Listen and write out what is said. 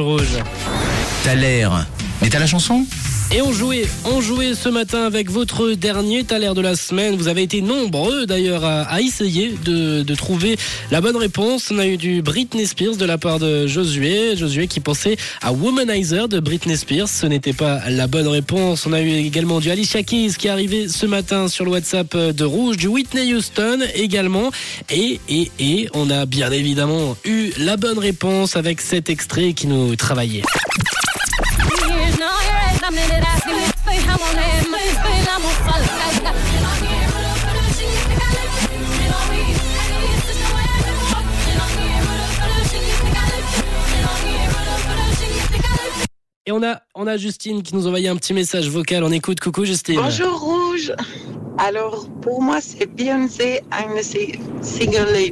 Rouge. T'as l'air. Mais t'as la chanson? Et on jouait, on jouait ce matin avec votre dernier taler de la semaine. Vous avez été nombreux d'ailleurs à, à essayer de, de trouver la bonne réponse. On a eu du Britney Spears de la part de Josué. Josué qui pensait à Womanizer de Britney Spears. Ce n'était pas la bonne réponse. On a eu également du Alicia Keys qui est arrivé ce matin sur le WhatsApp de Rouge, du Whitney Houston également. Et, et, et on a bien évidemment eu la bonne réponse avec cet extrait qui nous travaillait. Et on a, on a Justine qui nous envoyait un petit message vocal. On écoute. Coucou Justine. Bonjour Rouge. Alors pour moi c'est Beyoncé I'm si- single lady.